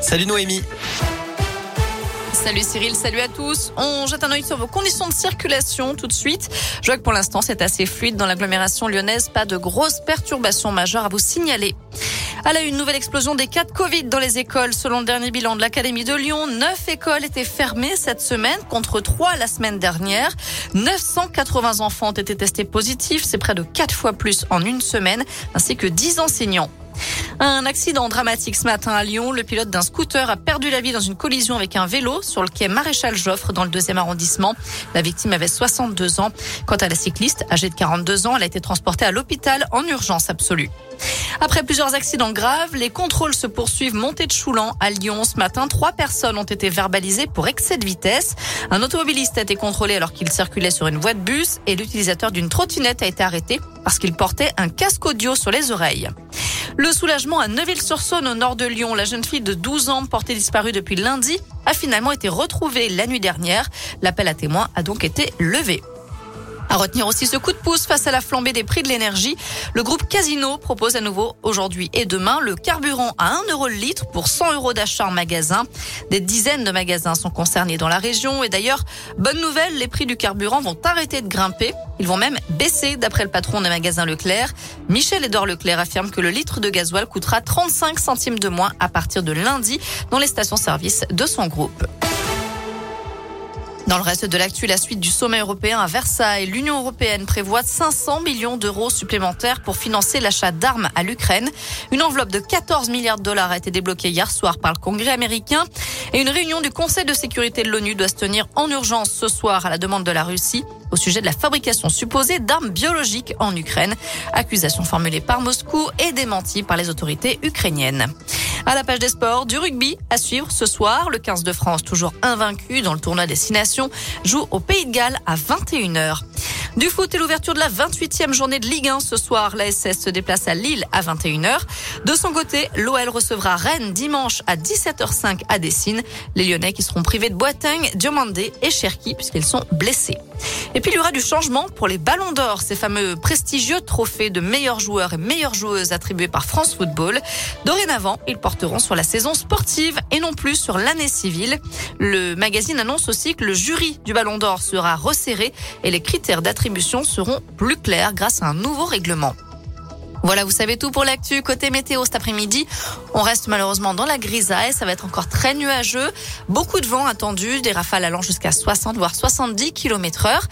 Salut Noémie. Salut Cyril, salut à tous. On jette un œil sur vos conditions de circulation tout de suite. Je vois que pour l'instant c'est assez fluide dans l'agglomération lyonnaise. Pas de grosses perturbations majeures à vous signaler. À la une nouvelle explosion des cas de Covid dans les écoles. Selon le dernier bilan de l'Académie de Lyon, neuf écoles étaient fermées cette semaine contre trois la semaine dernière. 980 enfants ont été testés positifs. C'est près de quatre fois plus en une semaine, ainsi que 10 enseignants. Un accident dramatique ce matin à Lyon. Le pilote d'un scooter a perdu la vie dans une collision avec un vélo sur le quai Maréchal Joffre dans le deuxième arrondissement. La victime avait 62 ans. Quant à la cycliste, âgée de 42 ans, elle a été transportée à l'hôpital en urgence absolue. Après plusieurs accidents graves, les contrôles se poursuivent montée de Choulan à Lyon. Ce matin, trois personnes ont été verbalisées pour excès de vitesse. Un automobiliste a été contrôlé alors qu'il circulait sur une voie de bus et l'utilisateur d'une trottinette a été arrêté parce qu'il portait un casque audio sur les oreilles. Le soulagement à Neuville-sur-Saône au nord de Lyon. La jeune fille de 12 ans portée disparue depuis lundi a finalement été retrouvée la nuit dernière. L'appel à témoins a donc été levé. À retenir aussi ce coup de pouce face à la flambée des prix de l'énergie. Le groupe Casino propose à nouveau aujourd'hui et demain le carburant à 1 euro le litre pour 100 euros d'achat en magasin. Des dizaines de magasins sont concernés dans la région et d'ailleurs, bonne nouvelle, les prix du carburant vont arrêter de grimper. Ils vont même baisser d'après le patron des magasins Leclerc. Michel Edouard Leclerc affirme que le litre de gasoil coûtera 35 centimes de moins à partir de lundi dans les stations-service de son groupe. Dans le reste de l'actu, la suite du sommet européen à Versailles, l'Union européenne prévoit 500 millions d'euros supplémentaires pour financer l'achat d'armes à l'Ukraine. Une enveloppe de 14 milliards de dollars a été débloquée hier soir par le Congrès américain. Et une réunion du Conseil de sécurité de l'ONU doit se tenir en urgence ce soir à la demande de la Russie au sujet de la fabrication supposée d'armes biologiques en Ukraine. Accusation formulée par Moscou et démentie par les autorités ukrainiennes. À la page des sports, du rugby à suivre ce soir. Le 15 de France, toujours invaincu dans le tournoi Destination, joue au Pays de Galles à 21h. Du foot et l'ouverture de la 28e journée de Ligue 1 ce soir. La SS se déplace à Lille à 21h. De son côté, l'OL recevra Rennes dimanche à 17h05 à Dessine. Les Lyonnais qui seront privés de Boiteng, Diomandé et Cherki puisqu'ils sont blessés. Et puis il y aura du changement pour les ballons d'or, ces fameux prestigieux trophées de meilleurs joueurs et meilleures joueuses attribués par France Football. Dorénavant, ils porteront sur la saison sportive et non plus sur l'année civile. Le magazine annonce aussi que le jury du ballon d'or sera resserré et les critères d'attribution seront plus clairs grâce à un nouveau règlement. Voilà, vous savez tout pour l'actu. Côté météo cet après-midi, on reste malheureusement dans la grisaille. Ça va être encore très nuageux. Beaucoup de vent attendu, des rafales allant jusqu'à 60 voire 70 km heure.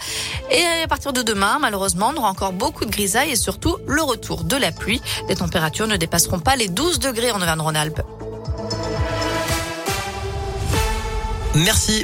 Et à partir de demain, malheureusement, on aura encore beaucoup de grisaille et surtout le retour de la pluie. Les températures ne dépasseront pas les 12 degrés en Auvergne-Rhône-Alpes. Merci.